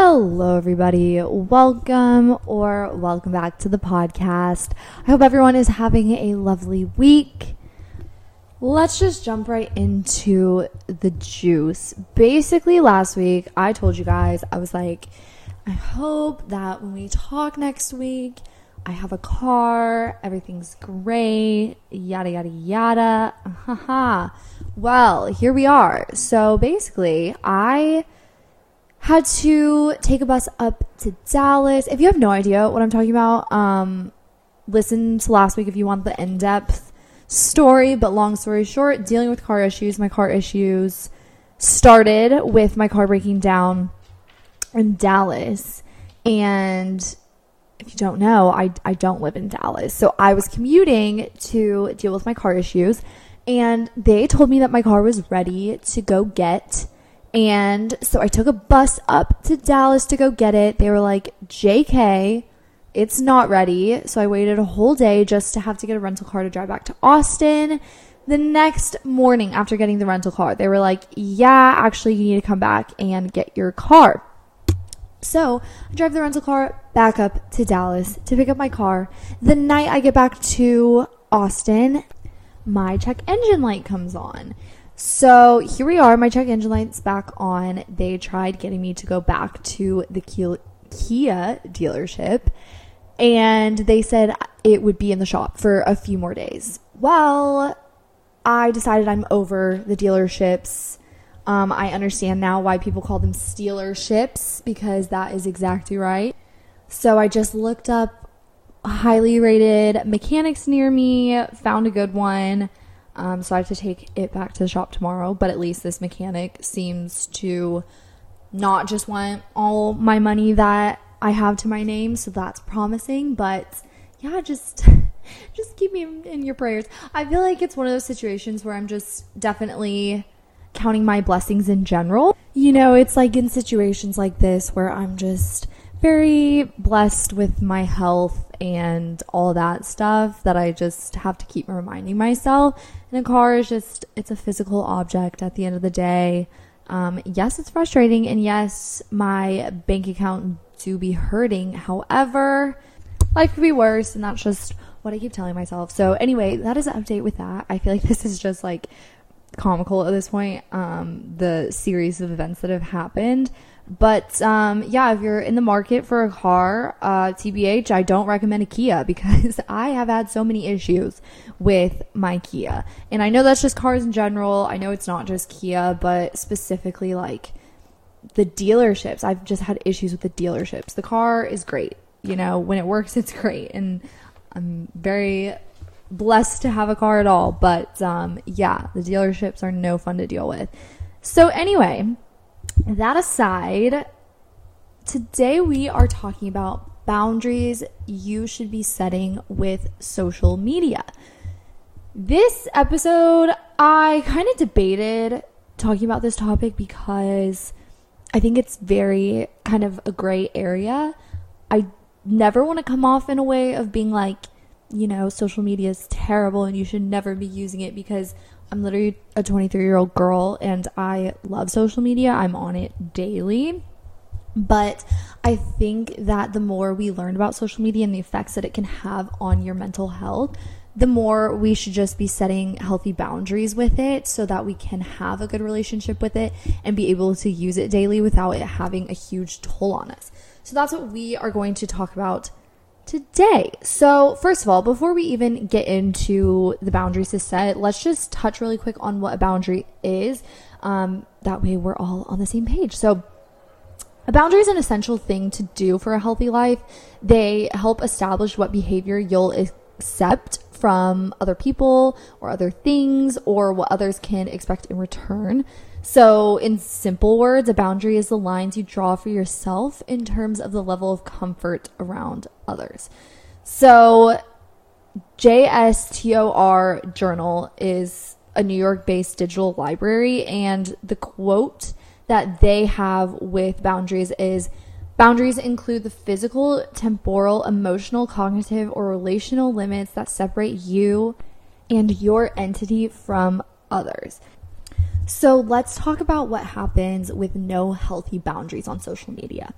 Hello, everybody. Welcome or welcome back to the podcast. I hope everyone is having a lovely week. Let's just jump right into the juice. Basically, last week I told you guys, I was like, I hope that when we talk next week, I have a car, everything's great, yada, yada, yada. Haha. Well, here we are. So basically, I had to take a bus up to Dallas. If you have no idea what I'm talking about, um, listen to last week if you want the in depth story. But long story short, dealing with car issues, my car issues started with my car breaking down in Dallas. And if you don't know, I, I don't live in Dallas. So I was commuting to deal with my car issues. And they told me that my car was ready to go get and so I took a bus up to Dallas to go get it. They were like, JK, it's not ready. So I waited a whole day just to have to get a rental car to drive back to Austin. The next morning after getting the rental car, they were like, yeah, actually, you need to come back and get your car. So I drive the rental car back up to Dallas to pick up my car. The night I get back to Austin, my check engine light comes on. So here we are. My check engine light's back on. They tried getting me to go back to the Kia dealership, and they said it would be in the shop for a few more days. Well, I decided I'm over the dealerships. Um, I understand now why people call them stealerships because that is exactly right. So I just looked up highly rated mechanics near me, found a good one um, so I have to take it back to the shop tomorrow. But at least this mechanic seems to not just want all my money that I have to my name. So that's promising. But yeah, just just keep me in your prayers. I feel like it's one of those situations where I'm just definitely counting my blessings in general. You know, it's like in situations like this where I'm just very blessed with my health and all that stuff that I just have to keep reminding myself. And a car is just, it's a physical object at the end of the day. Um, yes, it's frustrating, and yes, my bank account do be hurting. However, life could be worse, and that's just what I keep telling myself. So, anyway, that is an update with that. I feel like this is just like comical at this point, um, the series of events that have happened. But um, yeah, if you're in the market for a car, uh, TBH, I don't recommend a Kia because I have had so many issues with my Kia. And I know that's just cars in general. I know it's not just Kia, but specifically like the dealerships. I've just had issues with the dealerships. The car is great. You know, when it works, it's great. And I'm very blessed to have a car at all. But um, yeah, the dealerships are no fun to deal with. So, anyway that aside, today we are talking about boundaries you should be setting with social media. This episode, I kind of debated talking about this topic because I think it's very kind of a gray area. I never want to come off in a way of being like, you know, social media is terrible and you should never be using it because I'm literally a 23 year old girl and I love social media. I'm on it daily. But I think that the more we learn about social media and the effects that it can have on your mental health, the more we should just be setting healthy boundaries with it so that we can have a good relationship with it and be able to use it daily without it having a huge toll on us. So that's what we are going to talk about today. So, first of all, before we even get into the boundaries to set, let's just touch really quick on what a boundary is. Um, that way, we're all on the same page. So, a boundary is an essential thing to do for a healthy life. They help establish what behavior you'll accept from other people or other things or what others can expect in return. So, in simple words, a boundary is the lines you draw for yourself in terms of the level of comfort around others. So, JSTOR Journal is a New York based digital library, and the quote that they have with boundaries is Boundaries include the physical, temporal, emotional, cognitive, or relational limits that separate you and your entity from others. So let's talk about what happens with no healthy boundaries on social media.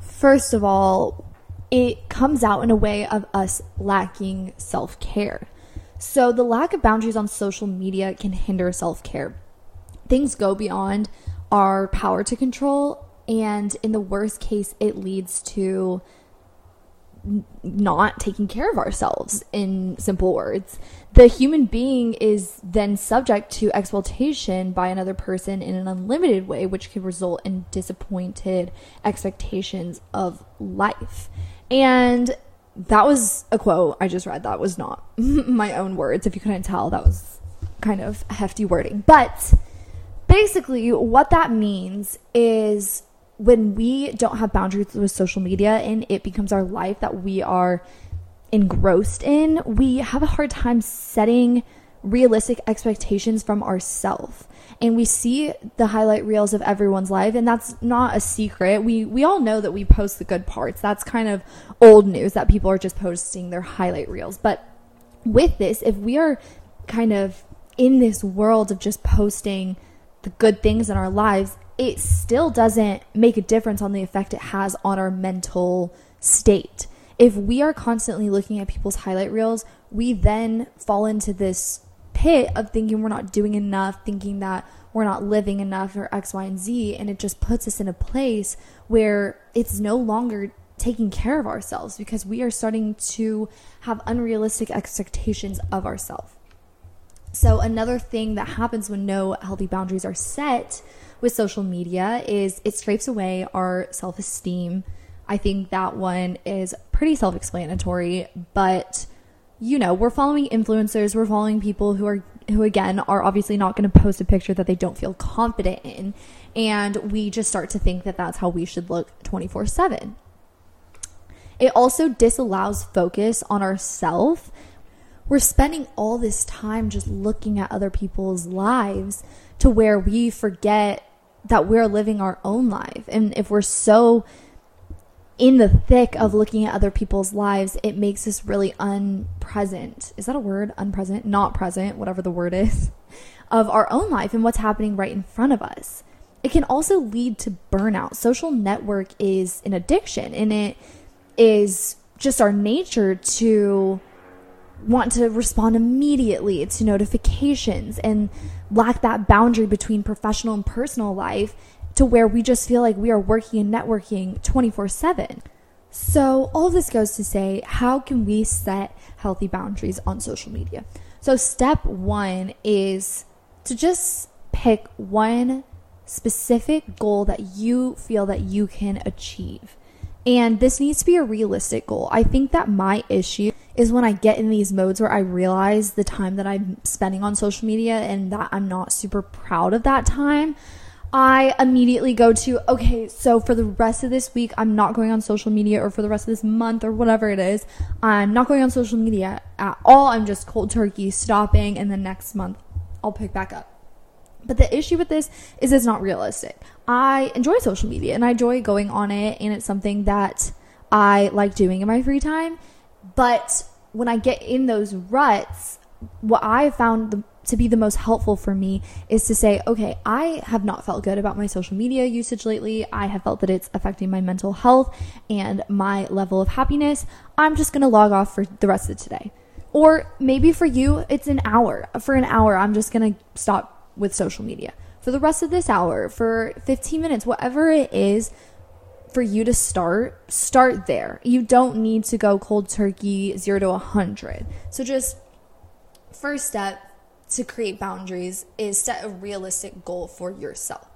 First of all, it comes out in a way of us lacking self care. So the lack of boundaries on social media can hinder self care. Things go beyond our power to control, and in the worst case, it leads to not taking care of ourselves in simple words. The human being is then subject to exploitation by another person in an unlimited way, which could result in disappointed expectations of life. And that was a quote I just read. That was not my own words. If you couldn't tell, that was kind of hefty wording. But basically, what that means is when we don't have boundaries with social media and it becomes our life that we are engrossed in, we have a hard time setting realistic expectations from ourselves. And we see the highlight reels of everyone's life and that's not a secret. We we all know that we post the good parts. That's kind of old news that people are just posting their highlight reels. But with this, if we are kind of in this world of just posting the good things in our lives, it still doesn't make a difference on the effect it has on our mental state. If we are constantly looking at people's highlight reels, we then fall into this pit of thinking we're not doing enough, thinking that we're not living enough or X, Y, and Z. And it just puts us in a place where it's no longer taking care of ourselves because we are starting to have unrealistic expectations of ourselves. So, another thing that happens when no healthy boundaries are set with social media is it scrapes away our self esteem. I think that one is pretty self explanatory, but you know, we're following influencers, we're following people who are who again are obviously not going to post a picture that they don't feel confident in, and we just start to think that that's how we should look 24/7. It also disallows focus on ourself. We're spending all this time just looking at other people's lives to where we forget that we're living our own life. And if we're so in the thick of looking at other people's lives, it makes us really unpresent. Is that a word? Unpresent? Not present, whatever the word is, of our own life and what's happening right in front of us. It can also lead to burnout. Social network is an addiction and it is just our nature to want to respond immediately to notifications and lack that boundary between professional and personal life to where we just feel like we are working and networking 24 7. So, all this goes to say, how can we set healthy boundaries on social media? So, step one is to just pick one specific goal that you feel that you can achieve. And this needs to be a realistic goal. I think that my issue is when I get in these modes where I realize the time that I'm spending on social media and that I'm not super proud of that time. I immediately go to, okay, so for the rest of this week, I'm not going on social media, or for the rest of this month, or whatever it is, I'm not going on social media at all. I'm just cold turkey stopping, and then next month, I'll pick back up. But the issue with this is it's not realistic. I enjoy social media and I enjoy going on it, and it's something that I like doing in my free time. But when I get in those ruts, what I found the, to be the most helpful for me is to say, okay, I have not felt good about my social media usage lately. I have felt that it's affecting my mental health and my level of happiness. I'm just going to log off for the rest of today. Or maybe for you, it's an hour. For an hour, I'm just going to stop with social media. For the rest of this hour, for 15 minutes, whatever it is, for you to start, start there. You don't need to go cold turkey 0 to 100. So just first step to create boundaries is set a realistic goal for yourself.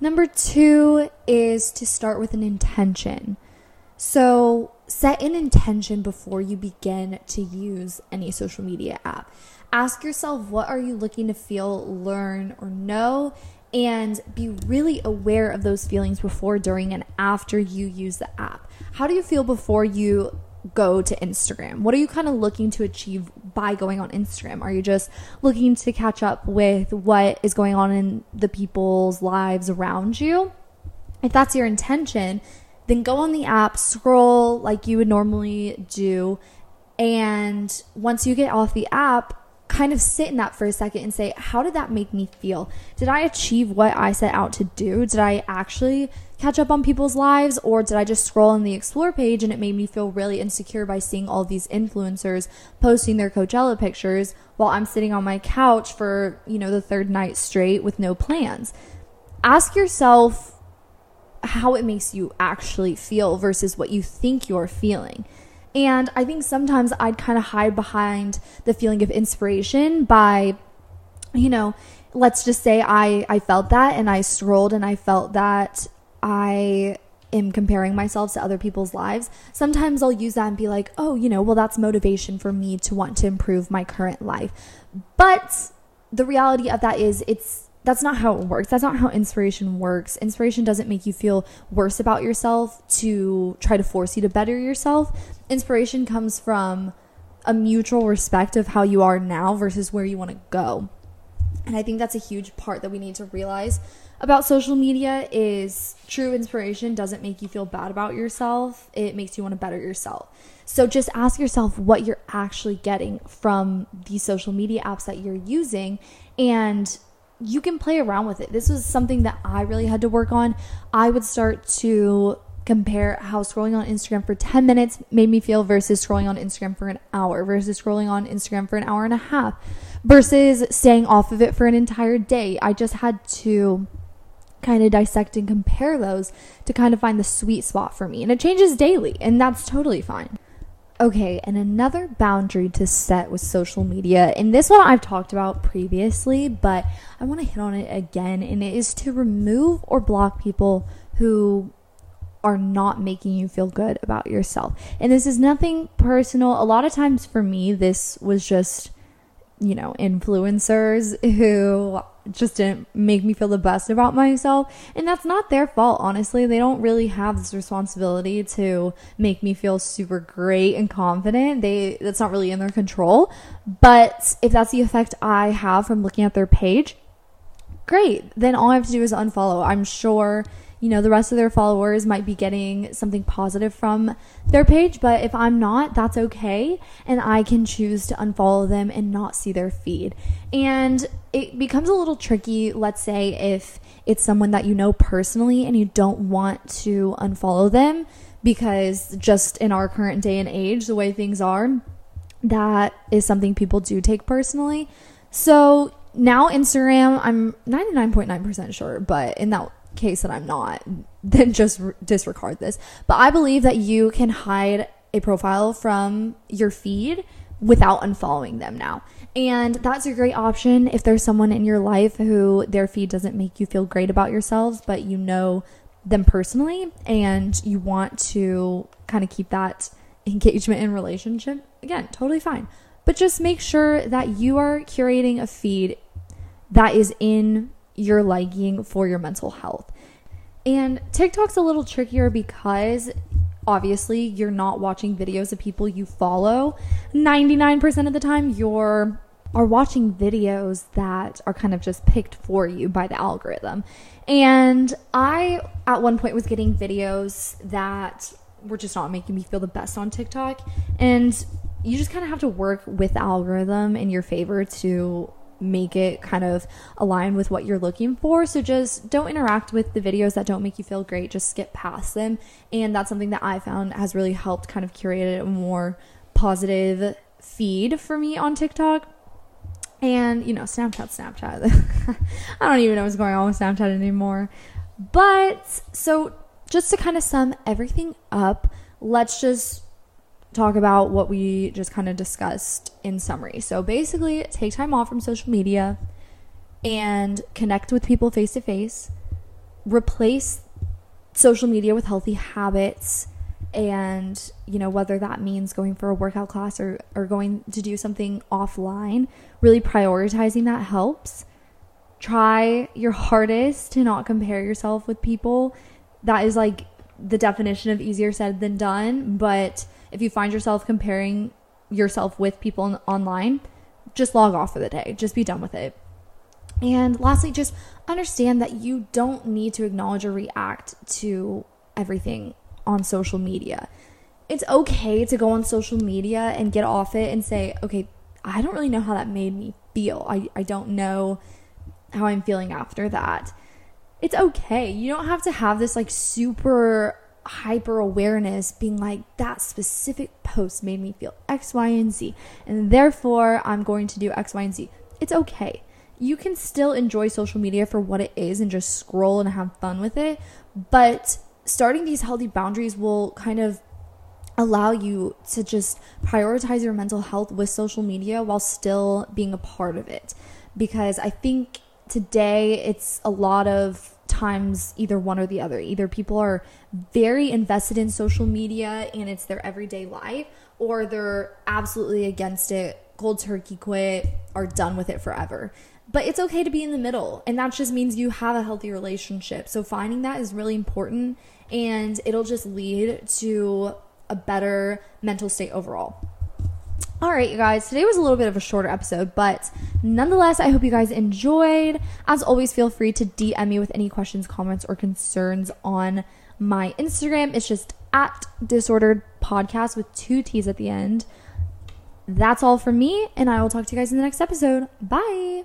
Number 2 is to start with an intention. So set an intention before you begin to use any social media app. Ask yourself what are you looking to feel, learn or know and be really aware of those feelings before, during, and after you use the app. How do you feel before you go to Instagram? What are you kind of looking to achieve by going on Instagram? Are you just looking to catch up with what is going on in the people's lives around you? If that's your intention, then go on the app, scroll like you would normally do, and once you get off the app, kind of sit in that for a second and say, how did that make me feel? Did I achieve what I set out to do? Did I actually catch up on people's lives or did I just scroll on the explore page and it made me feel really insecure by seeing all these influencers posting their Coachella pictures while I'm sitting on my couch for, you know, the third night straight with no plans? Ask yourself how it makes you actually feel versus what you think you're feeling. And I think sometimes I'd kind of hide behind the feeling of inspiration by, you know, let's just say I, I felt that and I scrolled and I felt that I am comparing myself to other people's lives, sometimes I'll use that and be like, oh, you know, well, that's motivation for me to want to improve my current life. But the reality of that is, it's that's not how it works. That's not how inspiration works. Inspiration doesn't make you feel worse about yourself to try to force you to better yourself. Inspiration comes from a mutual respect of how you are now versus where you want to go. And I think that's a huge part that we need to realize about social media is true inspiration doesn't make you feel bad about yourself. It makes you want to better yourself. So just ask yourself what you're actually getting from these social media apps that you're using and you can play around with it. This was something that I really had to work on. I would start to compare how scrolling on Instagram for 10 minutes made me feel versus scrolling on Instagram for an hour versus scrolling on Instagram for an hour and a half versus staying off of it for an entire day. I just had to kind of dissect and compare those to kind of find the sweet spot for me. And it changes daily, and that's totally fine. Okay, and another boundary to set with social media, and this one I've talked about previously, but I want to hit on it again, and it is to remove or block people who are not making you feel good about yourself. And this is nothing personal. A lot of times for me, this was just you know, influencers who just didn't make me feel the best about myself. And that's not their fault, honestly. They don't really have this responsibility to make me feel super great and confident. They that's not really in their control. But if that's the effect I have from looking at their page, great. Then all I have to do is unfollow. I'm sure you know, the rest of their followers might be getting something positive from their page, but if I'm not, that's okay. And I can choose to unfollow them and not see their feed. And it becomes a little tricky, let's say, if it's someone that you know personally and you don't want to unfollow them because just in our current day and age, the way things are, that is something people do take personally. So now Instagram, I'm 99.9% sure, but in that case that I'm not, then just disregard this. But I believe that you can hide a profile from your feed without unfollowing them now. And that's a great option if there's someone in your life who their feed doesn't make you feel great about yourselves, but you know them personally and you want to kind of keep that engagement and relationship. Again, totally fine. But just make sure that you are curating a feed that is in your liking for your mental health. And TikTok's a little trickier because obviously you're not watching videos of people you follow. 99% of the time you're are watching videos that are kind of just picked for you by the algorithm. And I at one point was getting videos that were just not making me feel the best on TikTok and you just kind of have to work with algorithm in your favor to make it kind of align with what you're looking for. So just don't interact with the videos that don't make you feel great. Just skip past them. And that's something that I found has really helped kind of curate a more positive feed for me on TikTok. And, you know, Snapchat, Snapchat. I don't even know what's going on with Snapchat anymore. But so just to kind of sum everything up, let's just talk about what we just kind of discussed in summary. So basically, take time off from social media and connect with people face to face. Replace social media with healthy habits and you know whether that means going for a workout class or, or going to do something offline really prioritizing that helps try your hardest to not compare yourself with people that is like the definition of easier said than done but if you find yourself comparing yourself with people online, just log off for the day. Just be done with it. And lastly, just understand that you don't need to acknowledge or react to everything on social media. It's okay to go on social media and get off it and say, okay, I don't really know how that made me feel. I, I don't know how I'm feeling after that. It's okay. You don't have to have this like super hyper awareness being like that specific post made me feel X, Y, and Z, and therefore I'm going to do X, Y, and Z. It's okay. You can still enjoy social media for what it is and just scroll and have fun with it, but starting these healthy boundaries will kind of allow you to just prioritize your mental health with social media while still being a part of it. Because I think today it's a lot of times either one or the other. Either people are very invested in social media and it's their everyday life, or they're absolutely against it, cold turkey quit, are done with it forever. But it's okay to be in the middle, and that just means you have a healthy relationship. So finding that is really important, and it'll just lead to a better mental state overall. All right, you guys, today was a little bit of a shorter episode, but nonetheless, I hope you guys enjoyed. As always, feel free to DM me with any questions, comments, or concerns on my Instagram. It's just at disordered podcast with two T's at the end. That's all from me, and I will talk to you guys in the next episode. Bye.